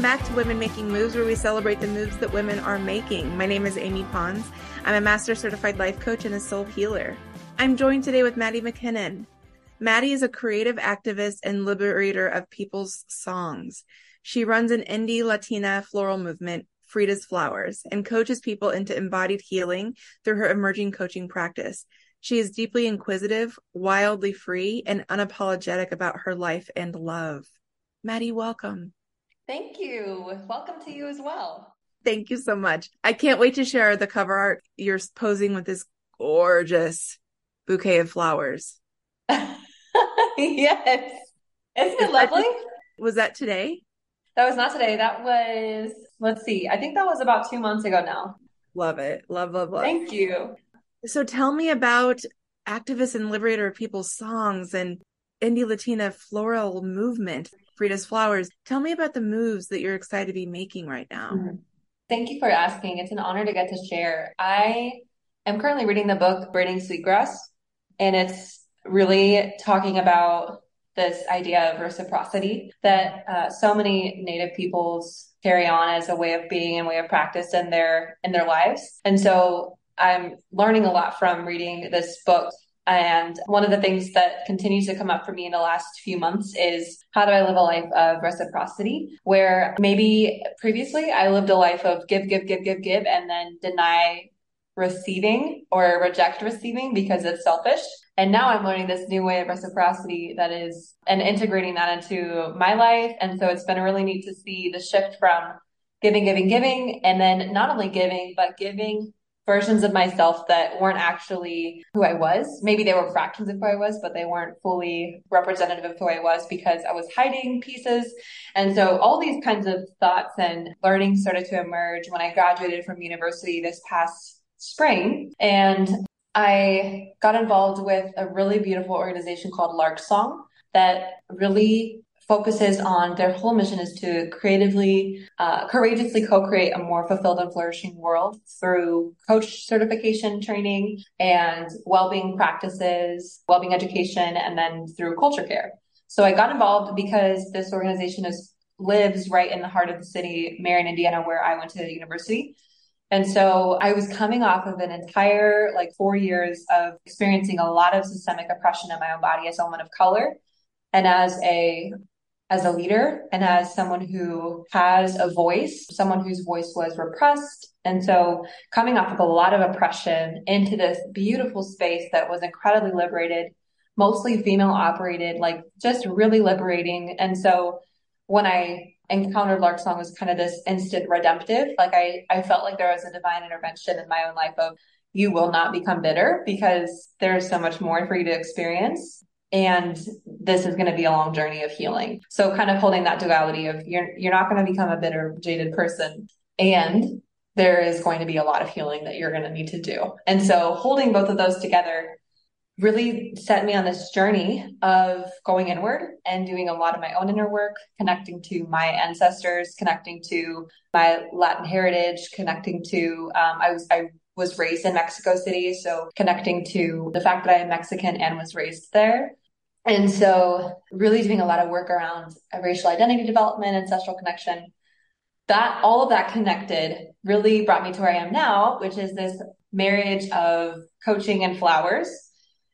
Welcome back to Women Making Moves, where we celebrate the moves that women are making. My name is Amy Pons. I'm a master certified life coach and a soul healer. I'm joined today with Maddie McKinnon. Maddie is a creative activist and liberator of people's songs. She runs an indie Latina floral movement, Frida's Flowers, and coaches people into embodied healing through her emerging coaching practice. She is deeply inquisitive, wildly free, and unapologetic about her life and love. Maddie, welcome. Thank you. Welcome to you as well. Thank you so much. I can't wait to share the cover art. You're posing with this gorgeous bouquet of flowers. yes. Isn't it lovely? was that today? That was not today. That was, let's see, I think that was about two months ago now. Love it. Love, love, love. Thank you. So tell me about activists and liberator people's songs and indie Latina floral movement. Frida's Flowers. Tell me about the moves that you're excited to be making right now. Mm-hmm. Thank you for asking. It's an honor to get to share. I am currently reading the book Braiding Sweetgrass, and it's really talking about this idea of reciprocity that uh, so many Native peoples carry on as a way of being and way of practice in their in their lives. And so I'm learning a lot from reading this book and one of the things that continues to come up for me in the last few months is how do I live a life of reciprocity where maybe previously I lived a life of give, give, give, give, give, and then deny receiving or reject receiving because it's selfish. And now I'm learning this new way of reciprocity that is and integrating that into my life. And so it's been really neat to see the shift from giving, giving, giving, and then not only giving, but giving versions of myself that weren't actually who I was. Maybe they were fractions of who I was, but they weren't fully representative of who I was because I was hiding pieces. And so all these kinds of thoughts and learning started to emerge when I graduated from university this past spring. And I got involved with a really beautiful organization called Lark Song that really focuses on their whole mission is to creatively, uh, courageously co-create a more fulfilled and flourishing world through coach certification training and well-being practices, well-being education, and then through culture care. So I got involved because this organization is lives right in the heart of the city, Marion, Indiana, where I went to university. And so I was coming off of an entire like four years of experiencing a lot of systemic oppression in my own body as a woman of color and as a as a leader and as someone who has a voice, someone whose voice was repressed. And so coming off of a lot of oppression into this beautiful space that was incredibly liberated, mostly female operated, like just really liberating. And so when I encountered Lark Song was kind of this instant redemptive. Like I, I felt like there was a divine intervention in my own life of you will not become bitter because there's so much more for you to experience and this is going to be a long journey of healing. So kind of holding that duality of you're you're not going to become a bitter jaded person and there is going to be a lot of healing that you're going to need to do. And so holding both of those together really set me on this journey of going inward and doing a lot of my own inner work, connecting to my ancestors, connecting to my Latin heritage, connecting to um, I was I was raised in Mexico City, so connecting to the fact that I am Mexican and was raised there, and so, really doing a lot of work around racial identity development, ancestral connection. That all of that connected really brought me to where I am now, which is this marriage of coaching and flowers.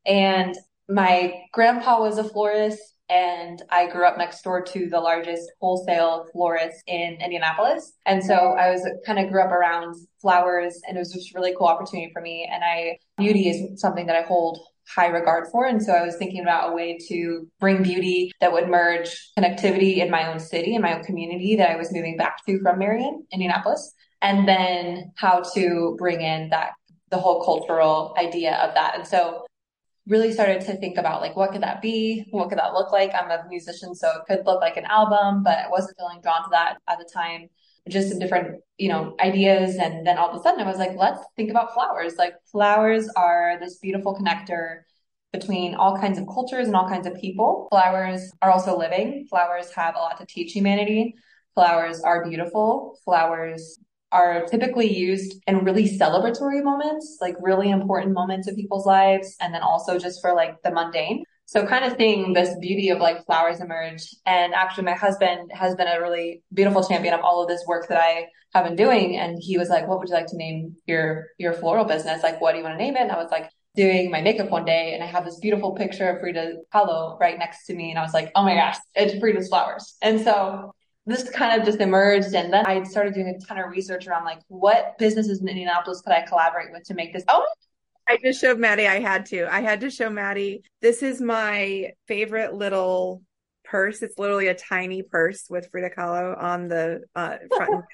And my grandpa was a florist, and I grew up next door to the largest wholesale florist in Indianapolis. And so I was kind of grew up around flowers, and it was just a really cool opportunity for me. And I beauty is something that I hold high regard for. And so I was thinking about a way to bring beauty that would merge connectivity in my own city, in my own community that I was moving back to from Marion, Indianapolis, and then how to bring in that, the whole cultural idea of that. And so really started to think about like what could that be what could that look like i'm a musician so it could look like an album but i wasn't feeling drawn to that at the time just some different, you know, ideas. And then all of a sudden I was like, let's think about flowers. Like flowers are this beautiful connector between all kinds of cultures and all kinds of people. Flowers are also living. Flowers have a lot to teach humanity. Flowers are beautiful. Flowers are typically used in really celebratory moments, like really important moments of people's lives. And then also just for like the mundane. So kind of seeing this beauty of like flowers emerge. And actually my husband has been a really beautiful champion of all of this work that I have been doing. And he was like, what would you like to name your, your floral business? Like, what do you want to name it? And I was like, doing my makeup one day and I have this beautiful picture of Frida Kahlo right next to me. And I was like, oh my gosh, it's Frida's flowers. And so this kind of just emerged. And then I started doing a ton of research around like what businesses in Indianapolis could I collaborate with to make this. Oh, I just showed Maddie. I had to. I had to show Maddie. This is my favorite little purse. It's literally a tiny purse with Frida Kahlo on the uh, front.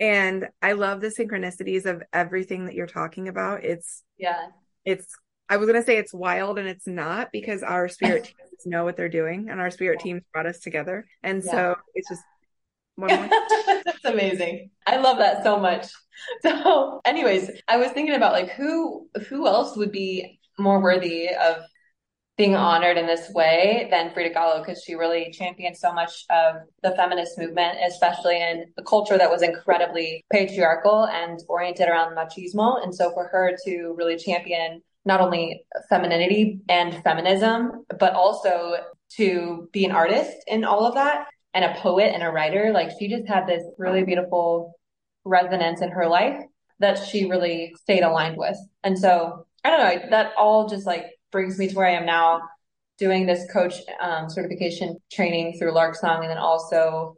and I love the synchronicities of everything that you're talking about. It's yeah. It's I was gonna say it's wild and it's not because our spirit teams know what they're doing and our spirit teams brought us together. And yeah. so it's just That's amazing. I love that so much. So, anyways, I was thinking about like who who else would be more worthy of being honored in this way than Frida Kahlo because she really championed so much of the feminist movement, especially in a culture that was incredibly patriarchal and oriented around machismo. And so for her to really champion not only femininity and feminism, but also to be an artist in all of that and a poet and a writer. Like she just had this really beautiful resonance in her life that she really stayed aligned with. And so I don't know, that all just like brings me to where I am now doing this coach um, certification training through Lark Song and then also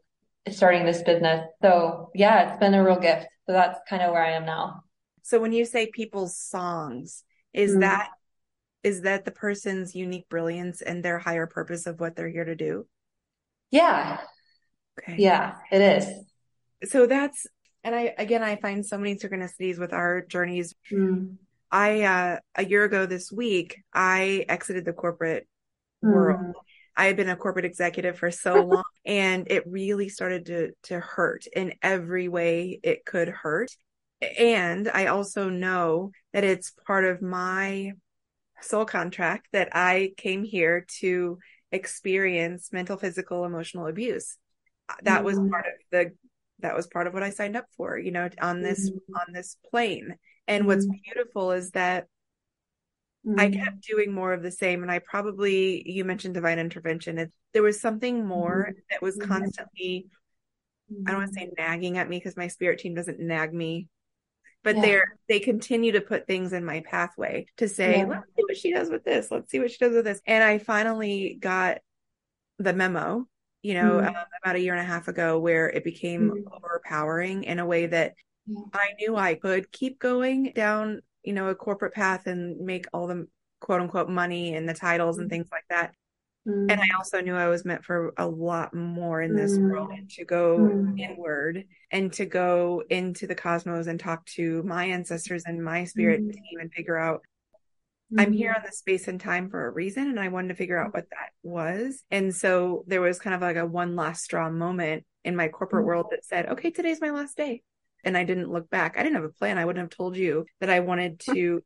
starting this business. So yeah, it's been a real gift. So that's kind of where I am now. So when you say people's songs, is mm-hmm. that is that the person's unique brilliance and their higher purpose of what they're here to do? Yeah. Okay. Yeah, it is. So that's, and I, again, I find so many synchronicities with our journeys. Mm. I, uh, a year ago this week, I exited the corporate mm. world. I had been a corporate executive for so long and it really started to, to hurt in every way it could hurt. And I also know that it's part of my soul contract that I came here to experience mental, physical, emotional abuse. That mm-hmm. was part of the that was part of what I signed up for, you know, on this mm-hmm. on this plane. And mm-hmm. what's beautiful is that I mm-hmm. kept doing more of the same. And I probably you mentioned divine intervention. It, there was something more mm-hmm. that was constantly I don't want to say nagging at me because my spirit team doesn't nag me but yeah. they're they continue to put things in my pathway to say yeah. let's see what she does with this let's see what she does with this and i finally got the memo you know mm. um, about a year and a half ago where it became mm. overpowering in a way that yeah. i knew i could keep going down you know a corporate path and make all the quote unquote money and the titles and things like that Mm. And I also knew I was meant for a lot more in this mm. world and to go mm. inward and to go into the cosmos and talk to my ancestors and my spirit mm. team and figure out I'm here mm-hmm. on the space and time for a reason. And I wanted to figure out what that was. And so there was kind of like a one last straw moment in my corporate mm. world that said, okay, today's my last day. And I didn't look back. I didn't have a plan. I wouldn't have told you that I wanted to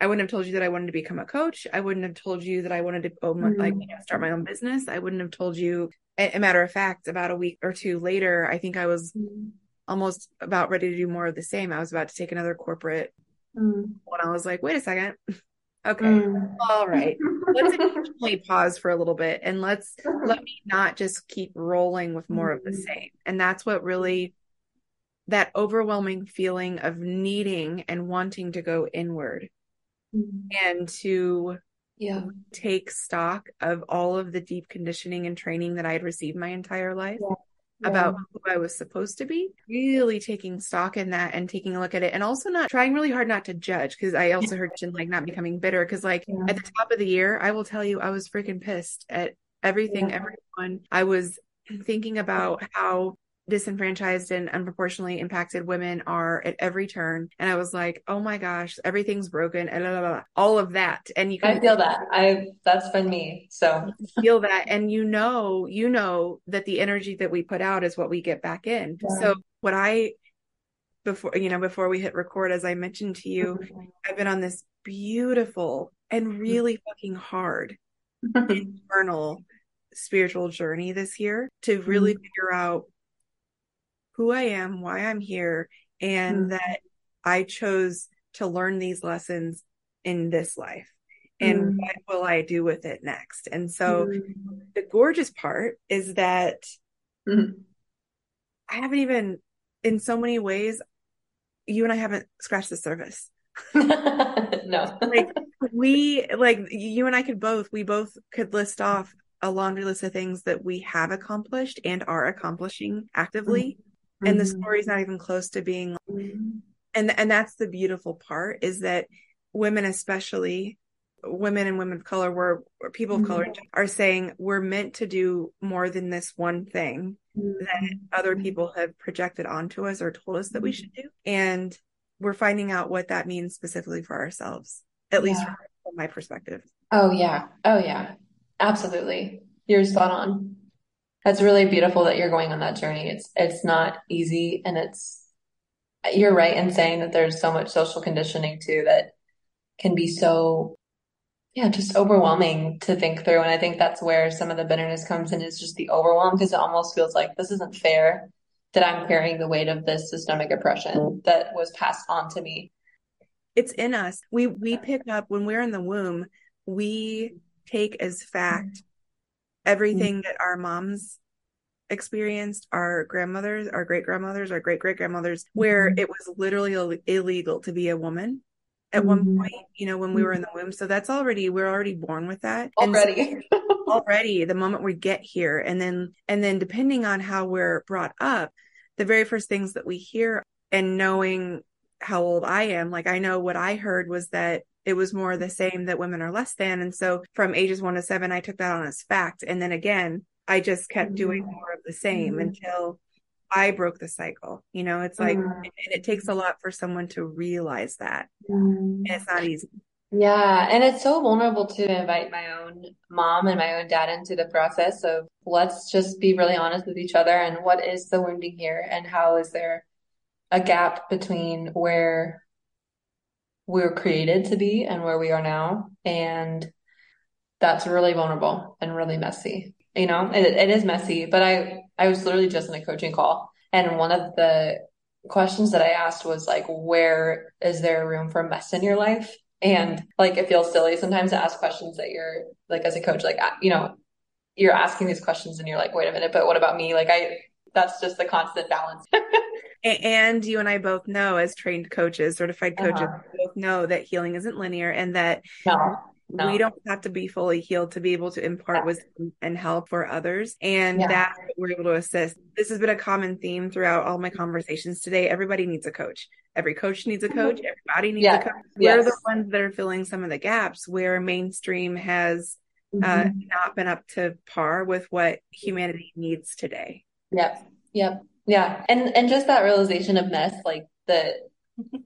I wouldn't have told you that I wanted to become a coach. I wouldn't have told you that I wanted to own, mm-hmm. like you know, start my own business. I wouldn't have told you. A, a, matter of fact, about a week or two later, I think I was mm-hmm. almost about ready to do more of the same. I was about to take another corporate mm-hmm. when I was like, wait a second. okay, mm. all right. let's intentionally pause for a little bit and let's let me not just keep rolling with more of the mm-hmm. same. And that's what really that overwhelming feeling of needing and wanting to go inward mm-hmm. and to yeah take stock of all of the deep conditioning and training that I had received my entire life. Yeah. Yeah. about who I was supposed to be, really taking stock in that and taking a look at it and also not trying really hard not to judge because I also heard like not becoming bitter because like yeah. at the top of the year, I will tell you I was freaking pissed at everything, yeah. everyone. I was thinking about how disenfranchised and unproportionately impacted women are at every turn. And I was like, oh my gosh, everything's broken, all of that. And you can I feel that. I that's been me. So feel that. And you know, you know that the energy that we put out is what we get back in. Yeah. So what I before you know, before we hit record, as I mentioned to you, mm-hmm. I've been on this beautiful and really fucking hard internal spiritual journey this year to really mm-hmm. figure out who I am, why I'm here, and mm-hmm. that I chose to learn these lessons in this life. and mm. what will I do with it next? And so mm. the gorgeous part is that mm. I haven't even, in so many ways, you and I haven't scratched the surface. no. like we, like you and I could both, we both could list off a laundry list of things that we have accomplished and are accomplishing actively. Mm-hmm. And the mm-hmm. story's not even close to being, mm-hmm. and, and that's the beautiful part is that women, especially women and women of color were or people of mm-hmm. color are saying we're meant to do more than this one thing mm-hmm. that other people have projected onto us or told us that we should do and we're finding out what that means specifically for ourselves at yeah. least from, from my perspective oh yeah oh yeah absolutely you're spot on that's really beautiful that you're going on that journey it's it's not easy and it's you're right in saying that there's so much social conditioning too that can be so yeah, just overwhelming to think through. And I think that's where some of the bitterness comes in is just the overwhelm because it almost feels like this isn't fair that I'm carrying the weight of this systemic oppression that was passed on to me. It's in us. We we pick up when we're in the womb, we take as fact everything that our moms experienced, our grandmothers, our great grandmothers, our great great grandmothers, where mm-hmm. it was literally illegal to be a woman at mm-hmm. one point, you know, when we were in the womb. So that's already, we're already born with that. Already. So, already the moment we get here. And then, and then depending on how we're brought up, the very first things that we hear and knowing how old I am, like I know what I heard was that it was more the same that women are less than. And so from ages one to seven, I took that on as fact. And then again, I just kept mm-hmm. doing more of the same mm-hmm. until I broke the cycle. You know, it's like, mm. and it takes a lot for someone to realize that. Mm. And it's not easy. Yeah. And it's so vulnerable to invite my own mom and my own dad into the process of let's just be really honest with each other and what is the wounding here and how is there a gap between where we are created to be and where we are now. And that's really vulnerable and really messy. You know, it, it is messy, but I, I was literally just in a coaching call and one of the questions that I asked was like, where is there room for mess in your life? And like, it feels silly sometimes to ask questions that you're like, as a coach, like, you know, you're asking these questions and you're like, wait a minute, but what about me? Like, I, that's just the constant balance. and you and I both know as trained coaches, certified coaches, uh-huh. both know that healing isn't linear and that no. No. We don't have to be fully healed to be able to impart yeah. wisdom and help for others. And yeah. that we're able to assist. This has been a common theme throughout all my conversations today. Everybody needs a coach. Every coach needs a coach. Everybody needs a coach. We're the ones that are filling some of the gaps where mainstream has uh, mm-hmm. uh, not been up to par with what humanity needs today. Yep. Yep. Yeah. And and just that realization of mess, like the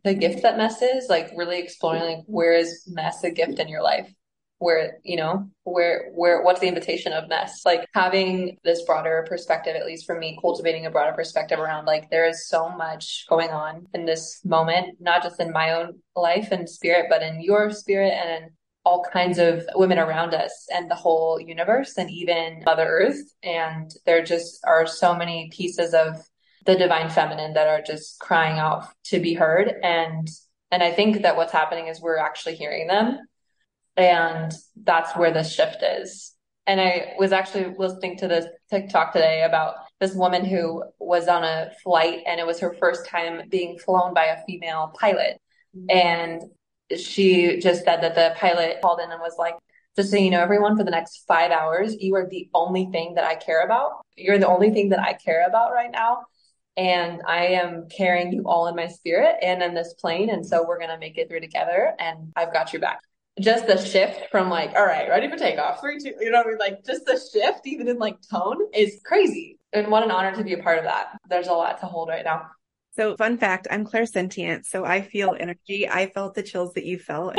the gift that mess is, like really exploring like where is mess a gift in your life? Where, you know, where where what's the invitation of mess? Like having this broader perspective, at least for me, cultivating a broader perspective around like there is so much going on in this moment, not just in my own life and spirit, but in your spirit and in all kinds of women around us and the whole universe and even Mother Earth. And there just are so many pieces of the divine feminine that are just crying out to be heard. And and i think that what's happening is we're actually hearing them. And that's where the shift is. And i was actually listening to this tiktok today about this woman who was on a flight and it was her first time being flown by a female pilot. Mm-hmm. and she just said that the pilot called in and was like just so you know, everyone, for the next five hours, you are the only thing that I care about. You're the only thing that I care about right now and I am carrying you all in my spirit and in this plane. And so we're going to make it through together and I've got your back. Just the shift from like, all right, ready for takeoff, three, two, you know what I mean? Like just the shift, even in like tone is crazy. And what an honor to be a part of that. There's a lot to hold right now. So fun fact, I'm clairsentient. So I feel energy. I felt the chills that you felt.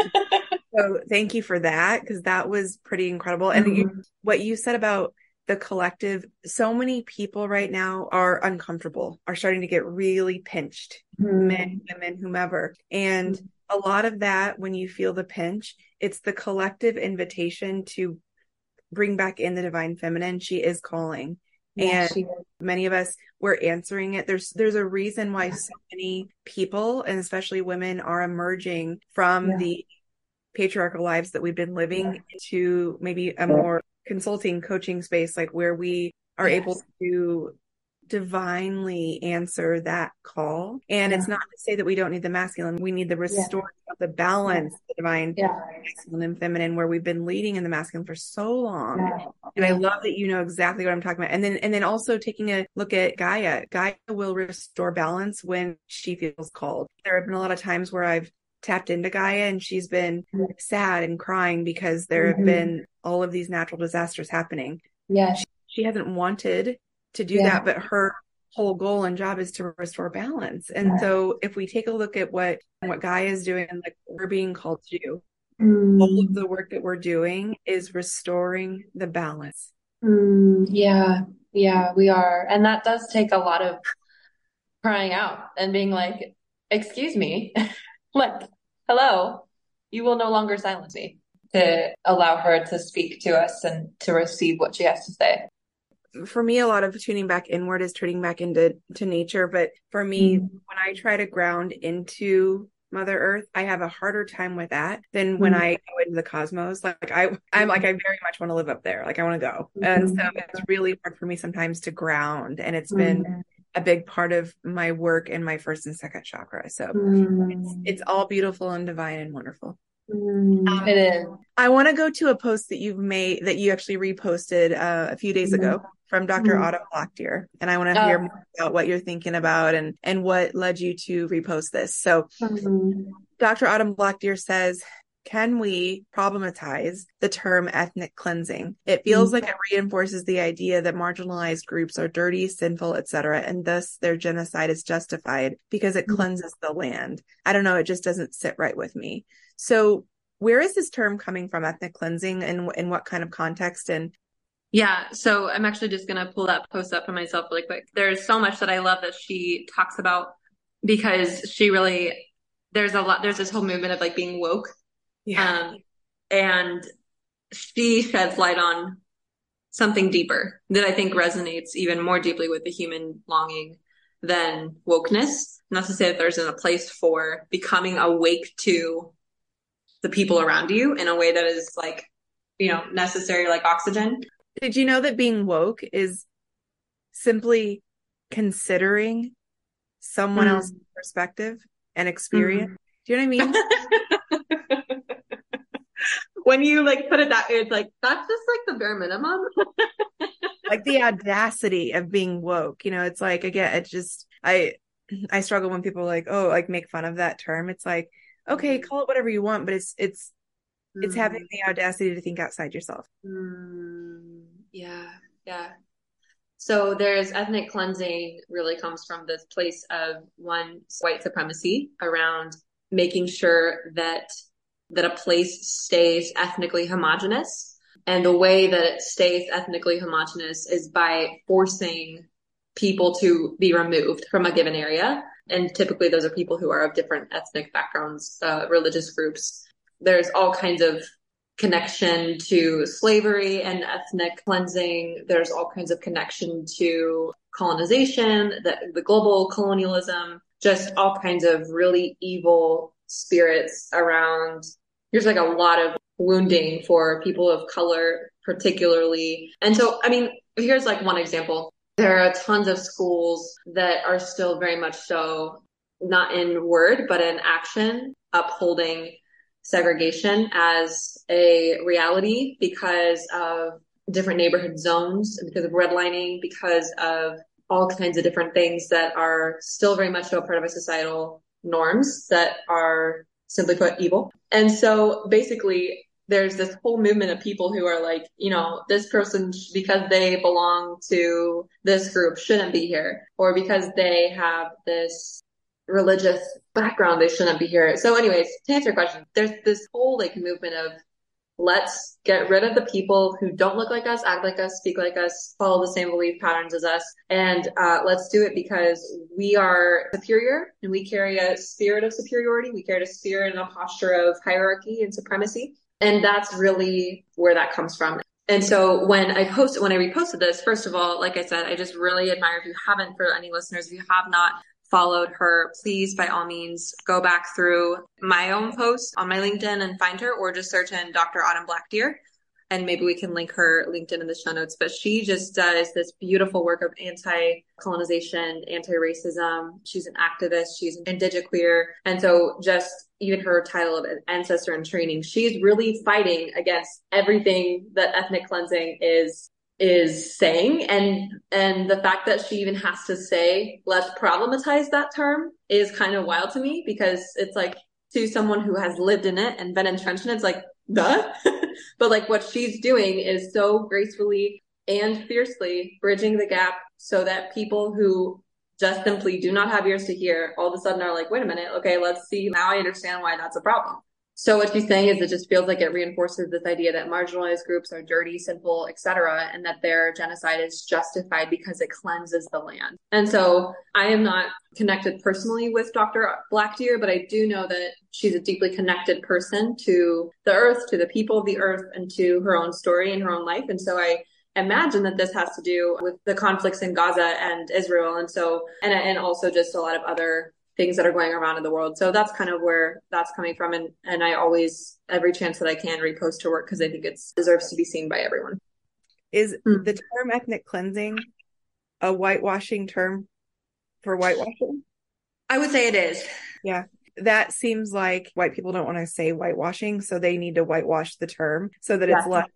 so thank you for that. Cause that was pretty incredible. And mm-hmm. you, what you said about the collective, so many people right now are uncomfortable, are starting to get really pinched, mm-hmm. men, women, whomever. And a lot of that, when you feel the pinch, it's the collective invitation to bring back in the divine feminine. She is calling. Yeah, and many of us we're answering it. There's there's a reason why so many people and especially women are emerging from yeah. the patriarchal lives that we've been living to maybe a more consulting coaching space, like where we are yes. able to divinely answer that call. And yeah. it's not to say that we don't need the masculine. We need the restoring yeah. of the balance, yeah. the divine masculine and feminine, where we've been leading in the masculine for so long. And I love that you know exactly what I'm talking about. And then and then also taking a look at Gaia. Gaia will restore balance when she feels called. There have been a lot of times where I've tapped into Gaia and she's been sad and crying because there have mm-hmm. been all of these natural disasters happening. Yeah. She, she hasn't wanted to do yeah. that, but her whole goal and job is to restore balance. And yeah. so if we take a look at what what Gaia is doing and like we're being called to do, mm. all of the work that we're doing is restoring the balance. Mm, yeah, yeah, we are. And that does take a lot of crying out and being like, excuse me, like, hello, you will no longer silence me to allow her to speak to us and to receive what she has to say for me, a lot of tuning back inward is turning back into to nature. But for me, mm-hmm. when I try to ground into Mother Earth, I have a harder time with that than when mm-hmm. I go into the cosmos. Like, I, I'm like, I very much want to live up there. Like I want to go. Mm-hmm. And so it's really hard for me sometimes to ground. And it's been mm-hmm. A big part of my work in my first and second chakra. So it's, mm. it's all beautiful and divine and wonderful. Mm, um, it is. I want to go to a post that you've made that you actually reposted uh, a few days ago from Dr. Mm-hmm. Autumn Blackdeer, and I want to hear oh. more about what you're thinking about and and what led you to repost this. So, mm-hmm. Dr. Autumn Blackdeer says, "Can we problematize the term ethnic cleansing? It feels mm-hmm. like it reinforces the idea that marginalized groups are dirty, sinful, etc., and thus their genocide is justified because it mm-hmm. cleanses the land. I don't know, it just doesn't sit right with me." So, where is this term coming from, ethnic cleansing, and in what kind of context? And yeah, so I'm actually just gonna pull that post up for myself really quick. There's so much that I love that she talks about because she really there's a lot there's this whole movement of like being woke. Yeah. Um, and she sheds light on something deeper that I think resonates even more deeply with the human longing than wokeness. Not to say that there's a place for becoming awake to the people around you in a way that is like, you know, necessary like oxygen. Did you know that being woke is simply considering someone mm. else's perspective and experience? Mm. Do you know what I mean? when you like put it that way, it's like that's just like the bare minimum. like the audacity of being woke. You know, it's like again, it's just I I struggle when people like, oh, like make fun of that term. It's like, okay, mm. call it whatever you want, but it's it's mm. it's having mm. the audacity to think outside yourself. Mm. Yeah, yeah. So there's ethnic cleansing really comes from this place of one white supremacy around making sure that that a place stays ethnically homogenous. And the way that it stays ethnically homogenous is by forcing people to be removed from a given area. And typically those are people who are of different ethnic backgrounds, uh, religious groups. There's all kinds of connection to slavery and ethnic cleansing. There's all kinds of connection to colonization, the, the global colonialism, just all kinds of really evil spirits around. There's like a lot of wounding for people of color, particularly. And so, I mean, here's like one example. There are tons of schools that are still very much so not in word, but in action, upholding segregation as a reality because of different neighborhood zones, because of redlining, because of all kinds of different things that are still very much so a part of our societal norms that are simply put evil. And so basically there's this whole movement of people who are like, you know, this person, because they belong to this group shouldn't be here or because they have this religious background, they shouldn't be here. So anyways, to answer your question, there's this whole like movement of let's get rid of the people who don't look like us, act like us, speak like us, follow the same belief patterns as us. And uh, let's do it because we are superior and we carry a spirit of superiority. We carry a spirit and a posture of hierarchy and supremacy. And that's really where that comes from. And so when I posted, when I reposted this, first of all, like I said, I just really admire if you haven't, for any listeners, if you have not followed her, please by all means go back through my own post on my LinkedIn and find her, or just search in Dr. Autumn Blackdeer and maybe we can link her LinkedIn in the show notes. But she just does this beautiful work of anti-colonization, anti-racism. She's an activist. She's an indigiqueer. And so just even her title of ancestor in training, she's really fighting against everything that ethnic cleansing is is saying and and the fact that she even has to say let's problematize that term is kind of wild to me because it's like to someone who has lived in it and been entrenched in it, it's like duh but like what she's doing is so gracefully and fiercely bridging the gap so that people who just simply do not have ears to hear all of a sudden are like, wait a minute, okay, let's see. Now I understand why that's a problem. So what she's saying is it just feels like it reinforces this idea that marginalized groups are dirty, sinful, etc., and that their genocide is justified because it cleanses the land. And so I am not connected personally with Dr. Blackdeer, but I do know that she's a deeply connected person to the earth, to the people of the earth, and to her own story and her own life. And so I imagine that this has to do with the conflicts in Gaza and Israel. And so, and, and also just a lot of other things that are going around in the world. So that's kind of where that's coming from. And, and I always, every chance that I can repost her work because I think it deserves to be seen by everyone. Is mm. the term ethnic cleansing a whitewashing term for whitewashing? I would say it is. Yeah. That seems like white people don't want to say whitewashing, so they need to whitewash the term so that it's less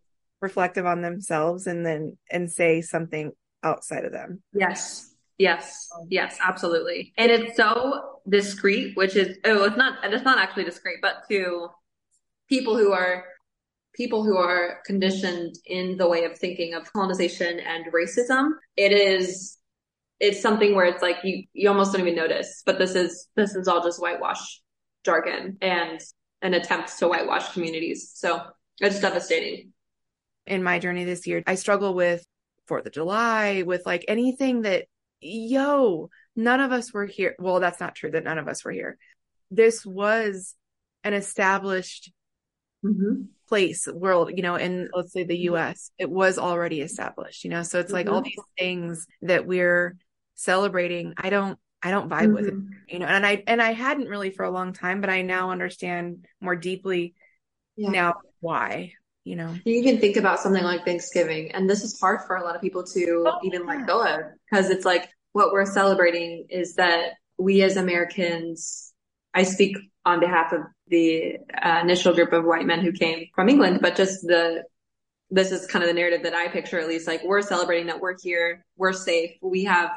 reflective on themselves and then and say something outside of them. Yes. Yes, yes, absolutely. And it's so discreet, which is oh, it's not it's not actually discreet, but to people who are people who are conditioned in the way of thinking of colonization and racism, it is it's something where it's like you you almost don't even notice. But this is this is all just whitewash jargon and an attempt to whitewash communities. So it's devastating. In my journey this year, I struggle with Fourth of July, with like anything that yo, none of us were here. Well, that's not true that none of us were here. This was an established mm-hmm. place, world, you know, in let's say the US, it was already established, you know, so it's mm-hmm. like all mm-hmm. these things that we're celebrating. I don't, I don't vibe mm-hmm. with it, mm-hmm. you know, and I, and I hadn't really for a long time, but I now understand more deeply yeah. now why you know you even think about something like thanksgiving and this is hard for a lot of people to oh, even yeah. let go of because it's like what we're celebrating is that we as americans i speak on behalf of the uh, initial group of white men who came from england but just the this is kind of the narrative that i picture at least like we're celebrating that we're here we're safe we have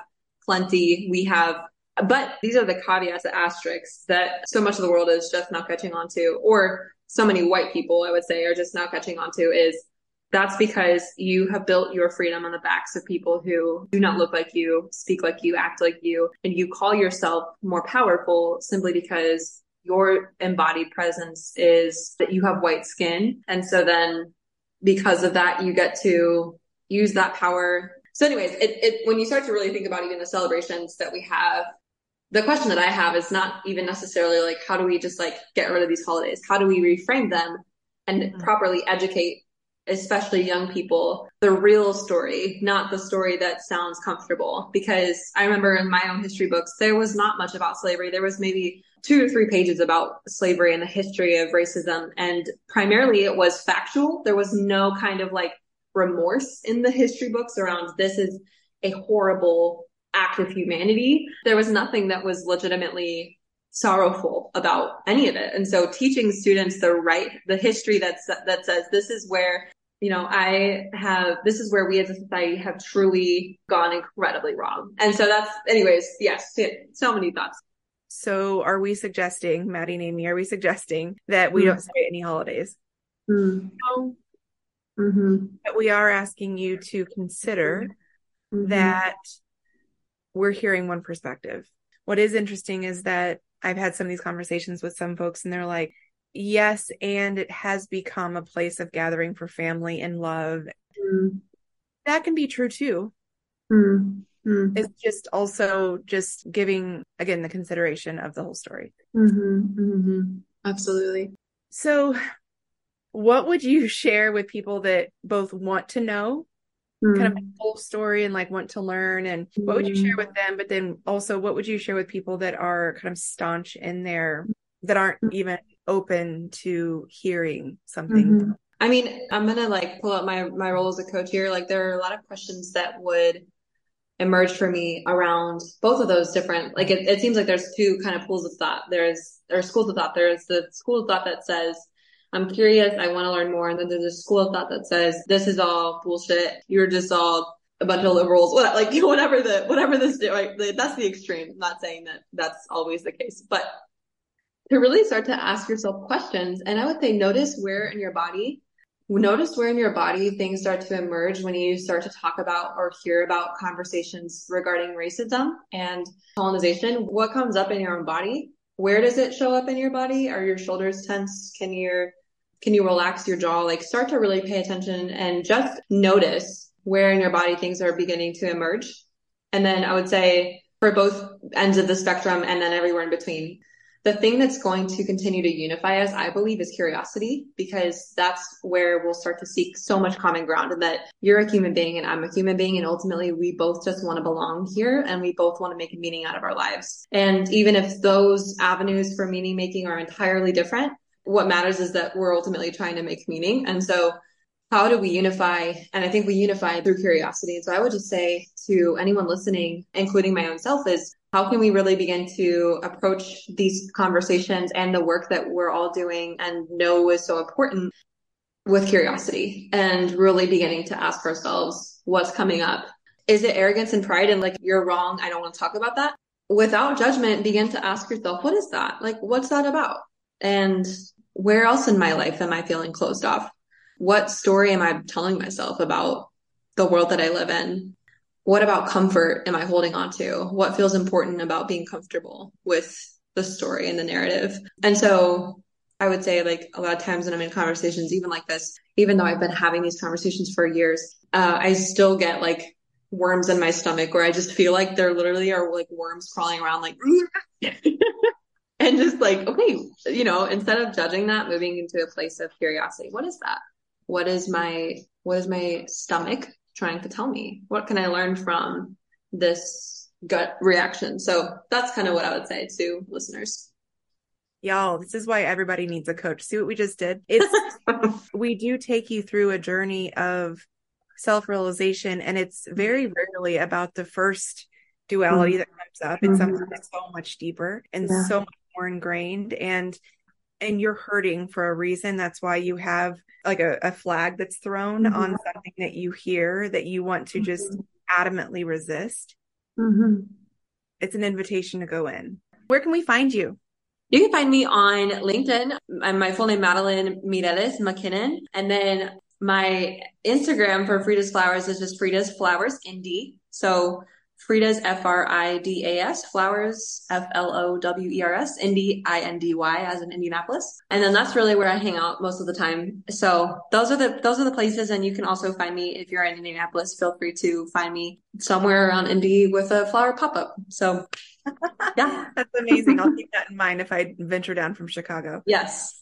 plenty we have but these are the caveats, the asterisks that so much of the world is just not catching on to, or so many white people, I would say, are just now catching on to is that's because you have built your freedom on the backs of people who do not look like you, speak like you, act like you, and you call yourself more powerful simply because your embodied presence is that you have white skin. And so then because of that, you get to use that power. So anyways, it, it, when you start to really think about even the celebrations that we have the question that I have is not even necessarily like, how do we just like get rid of these holidays? How do we reframe them and mm-hmm. properly educate, especially young people, the real story, not the story that sounds comfortable? Because I remember in my own history books, there was not much about slavery. There was maybe two or three pages about slavery and the history of racism. And primarily it was factual. There was no kind of like remorse in the history books around this is a horrible act of humanity. There was nothing that was legitimately sorrowful about any of it. And so teaching students the right, the history that's, that says this is where, you know, I have, this is where we as a society have truly gone incredibly wrong. And so that's, anyways, yes, so many thoughts. So are we suggesting, Maddie and Amy, are we suggesting that we mm. don't celebrate any holidays? Mm. No. Mm-hmm. But we are asking you to consider mm-hmm. that we're hearing one perspective. What is interesting is that I've had some of these conversations with some folks and they're like, yes, and it has become a place of gathering for family and love. Mm. That can be true too. Mm. Mm. It's just also just giving, again, the consideration of the whole story. Mm-hmm. Mm-hmm. Absolutely. So, what would you share with people that both want to know mm. kind of a full story and like want to learn and what would you share with them? But then also what would you share with people that are kind of staunch in there that aren't even open to hearing something? Mm-hmm. i mean i'm gonna like pull up my my role as a coach here. Like there are a lot of questions that would emerge for me around both of those different like it, it seems like there's two kind of pools of thought. There's or schools of thought. There's the school of thought that says I'm curious. I want to learn more. And then there's a school of thought that says this is all bullshit. You're just all a bunch of liberals. What, like whatever the whatever this right, that's the extreme. I'm not saying that that's always the case, but to really start to ask yourself questions. And I would say notice where in your body, notice where in your body things start to emerge when you start to talk about or hear about conversations regarding racism and colonization. What comes up in your own body? Where does it show up in your body? Are your shoulders tense? Can your can you relax your jaw? Like start to really pay attention and just notice where in your body things are beginning to emerge. And then I would say for both ends of the spectrum and then everywhere in between, the thing that's going to continue to unify us, I believe, is curiosity, because that's where we'll start to seek so much common ground and that you're a human being and I'm a human being. And ultimately, we both just want to belong here and we both want to make a meaning out of our lives. And even if those avenues for meaning making are entirely different, what matters is that we're ultimately trying to make meaning. And so how do we unify? And I think we unify through curiosity. And so I would just say to anyone listening, including my own self, is how can we really begin to approach these conversations and the work that we're all doing and know is so important with curiosity and really beginning to ask ourselves what's coming up? Is it arrogance and pride and like, you're wrong? I don't want to talk about that. Without judgment, begin to ask yourself, what is that? Like, what's that about? And where else in my life am I feeling closed off? What story am I telling myself about the world that I live in? What about comfort am I holding on to? What feels important about being comfortable with the story and the narrative? And so I would say like a lot of times when I'm in conversations, even like this, even though I've been having these conversations for years, uh, I still get like worms in my stomach where I just feel like there literally are like worms crawling around like and just like, okay, you know, instead of judging that, moving into a place of curiosity. What is that? What is my, what is my stomach trying to tell me? What can I learn from this gut reaction? So that's kind of what I would say to listeners. Y'all, this is why everybody needs a coach. See what we just did? It's, we do take you through a journey of self realization, and it's very rarely about the first duality mm-hmm. that comes up. It's mm-hmm. something that's so much deeper and yeah. so much more ingrained and and you're hurting for a reason. That's why you have like a, a flag that's thrown mm-hmm. on something that you hear that you want to just mm-hmm. adamantly resist. Mm-hmm. it's an invitation to go in. Where can we find you? You can find me on linkedin. I'm my full name madeline mireles mckinnon. And then my instagram for frida's flowers is just frida's flowers indie so Frida's F R I D A S, Flowers F L O W E R S, Indy I N D Y as in Indianapolis. And then that's really where I hang out most of the time. So those are the those are the places and you can also find me if you're in Indianapolis, feel free to find me somewhere around Indy with a flower pop-up. So yeah. that's amazing. I'll keep that in mind if I venture down from Chicago. Yes.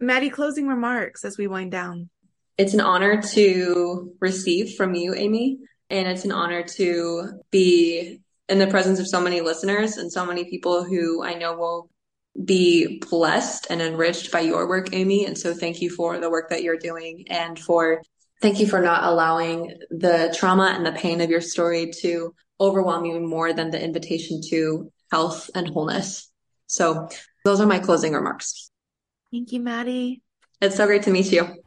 Maddie, closing remarks as we wind down. It's an honor to receive from you, Amy. And it's an honor to be in the presence of so many listeners and so many people who I know will be blessed and enriched by your work, Amy. And so thank you for the work that you're doing and for thank you for not allowing the trauma and the pain of your story to overwhelm you more than the invitation to health and wholeness. So those are my closing remarks. Thank you, Maddie. It's so great to meet you.